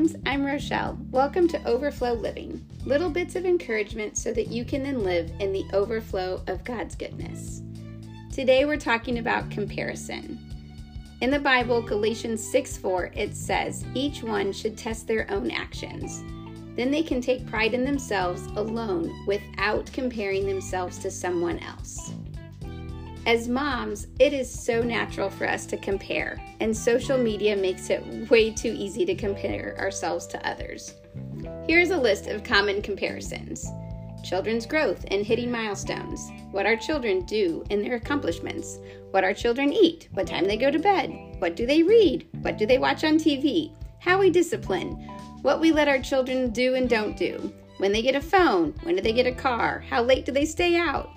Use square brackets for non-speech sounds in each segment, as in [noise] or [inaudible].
friends, I'm Rochelle. Welcome to Overflow Living. Little bits of encouragement so that you can then live in the overflow of God's goodness. Today we're talking about comparison. In the Bible, Galatians 6 4, it says, Each one should test their own actions. Then they can take pride in themselves alone without comparing themselves to someone else. As moms, it is so natural for us to compare, and social media makes it way too easy to compare ourselves to others. Here's a list of common comparisons. Children's growth and hitting milestones, what our children do and their accomplishments, what our children eat, what time they go to bed, what do they read, what do they watch on TV, how we discipline, what we let our children do and don't do, when they get a phone, when do they get a car, how late do they stay out,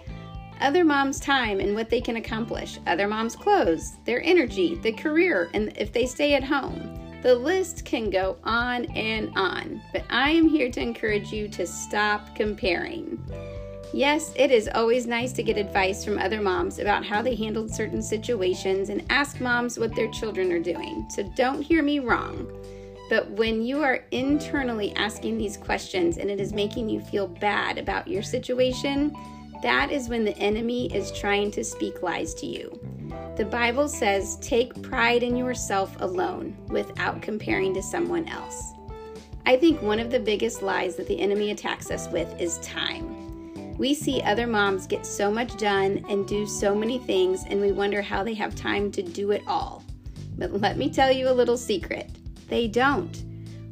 other moms' time and what they can accomplish, other moms' clothes, their energy, the career, and if they stay at home. The list can go on and on, but I am here to encourage you to stop comparing. Yes, it is always nice to get advice from other moms about how they handled certain situations and ask moms what their children are doing, so don't hear me wrong. But when you are internally asking these questions and it is making you feel bad about your situation, that is when the enemy is trying to speak lies to you. The Bible says, Take pride in yourself alone without comparing to someone else. I think one of the biggest lies that the enemy attacks us with is time. We see other moms get so much done and do so many things, and we wonder how they have time to do it all. But let me tell you a little secret they don't.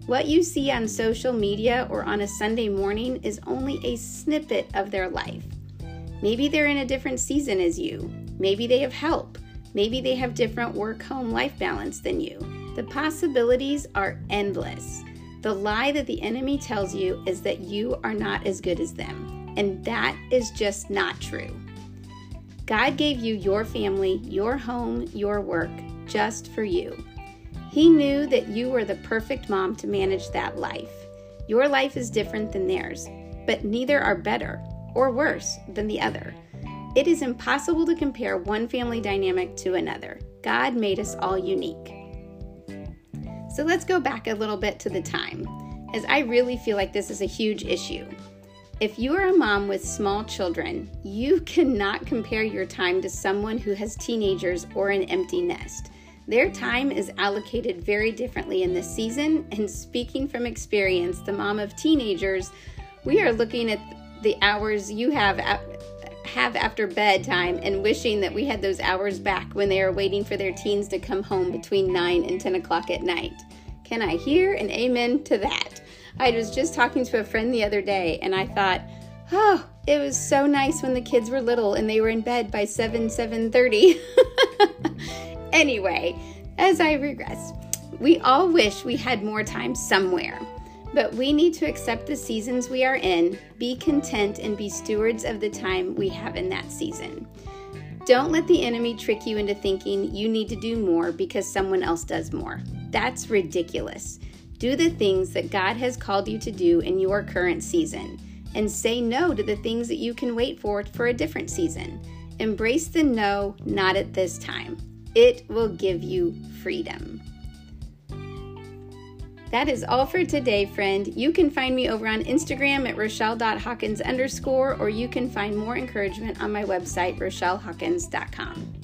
What you see on social media or on a Sunday morning is only a snippet of their life. Maybe they're in a different season as you. Maybe they have help. Maybe they have different work home life balance than you. The possibilities are endless. The lie that the enemy tells you is that you are not as good as them, and that is just not true. God gave you your family, your home, your work just for you. He knew that you were the perfect mom to manage that life. Your life is different than theirs, but neither are better or worse than the other. It is impossible to compare one family dynamic to another. God made us all unique. So let's go back a little bit to the time, as I really feel like this is a huge issue. If you are a mom with small children, you [laughs] cannot compare your time to someone who has teenagers or an empty nest. Their time is allocated very differently in this season, and speaking from experience, the mom of teenagers, we are looking at the hours you have have after bedtime and wishing that we had those hours back when they are waiting for their teens to come home between 9 and 10 o'clock at night. Can I hear an amen to that? I was just talking to a friend the other day and I thought, oh, it was so nice when the kids were little and they were in bed by 7 7:30. [laughs] anyway, as I regress, we all wish we had more time somewhere. But we need to accept the seasons we are in, be content, and be stewards of the time we have in that season. Don't let the enemy trick you into thinking you need to do more because someone else does more. That's ridiculous. Do the things that God has called you to do in your current season and say no to the things that you can wait for for a different season. Embrace the no, not at this time. It will give you freedom. That is all for today, friend. You can find me over on Instagram at rochelle.hawkins underscore, or you can find more encouragement on my website, rochellehawkins.com.